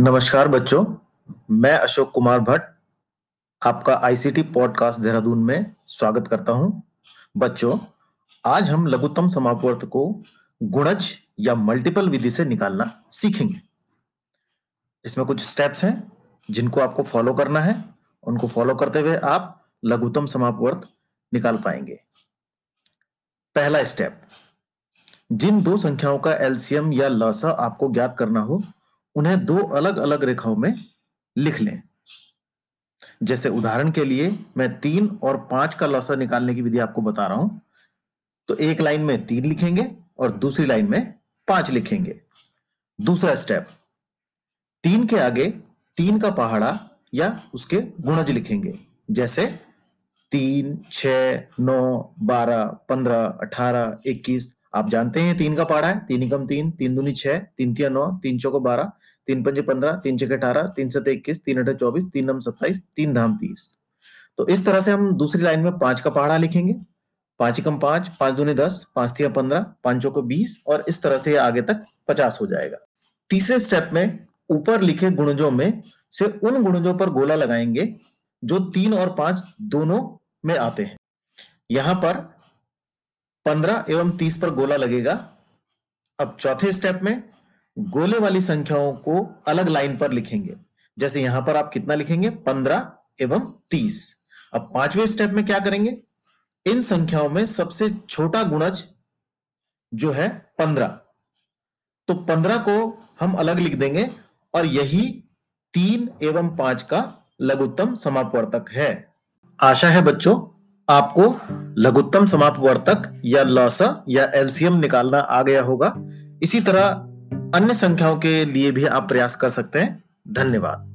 नमस्कार बच्चों, मैं अशोक कुमार भट्ट, आपका आईसीटी पॉडकास्ट देहरादून में स्वागत करता हूँ। बच्चों, आज हम लघुत्तम समापवर्त को गुणज या मल्टीपल विधि से निकालना सीखेंगे। इसमें कुछ स्टेप्स हैं, जिनको आपको फॉलो करना है। उनको फॉलो करते हुए आप लघुत्तम समापवर्त निकाल पाएँगे। पहला स्टेप जिन दो संख्याओं का एलसीएम या लसा आपको ज्ञात करना हो उन्हें दो अलग अलग रेखाओं में लिख लें। जैसे उदाहरण के लिए मैं तीन और पाँच का लौसा निकालने की विधि आपको बता रहा हूँ तो एक लाइन में तीन लिखेंगे और दूसरी लाइन में पाँच लिखेंगे। दूसरा स्टेप, तीन के आगे तीन का पहाड़ा या उसके गुणज लिखेंगे, जैसे तीन छ नौ, बारह, पंद्रह, अठारह, इक्कीस आप जानते हैं तीन का पहाड़ा है, तीन कम तीन तीन दूनी छह, तीन तिया नौ, तीन चौको बारह, तीन पंजे पंद्रह, तीन छह अठारह, तीन सत इक्कीस, तीन अठे चौबीस, तीन नम सत्ताईस, तीन धाम तीस। तो इस तरह से हम दूसरी लाइन में पाँच का पहाड़ा लिखेंगे। पाँच कम पाँच पाँच दूनी दस, पाँच तिया पंद्रह, पाँचों को बीस, और इस तरह से आगे तक पचास हो जाएगा। तीसरे स्टेप में ऊपर लिखे गुणजों में से उन गुणजों पर गोला लगाएँगे, जो तीन और पाँच दोनों में आते हैं। यहाँ पर पंद्रह एवं तीस पर गोला लगेगा। अब चौथे स्टेप में गोले वाली संख्याओं को अलग लाइन पर लिखेंगे। जैसे यहाँ पर आप कितना लिखेंगे? पंद्रह एवं तीस। अब पाँचवें स्टेप में क्या करेंगे? इन संख्याओं में सबसे छोटा गुणज जो है पंद्रह। तो पंद्रह को हम अलग लिख देंगे और यही तीन एवं पाँच का लघुत्तम समापवर्तक है। आशा है बच्चों आपको लघुत्तम समापवर्तक या लौसा या एलसीएम निकालना आ गया होगा। इसी तरह अन्य संख्याओं के लिए भी आप प्रयास कर सकते हैं। धन्यवाद।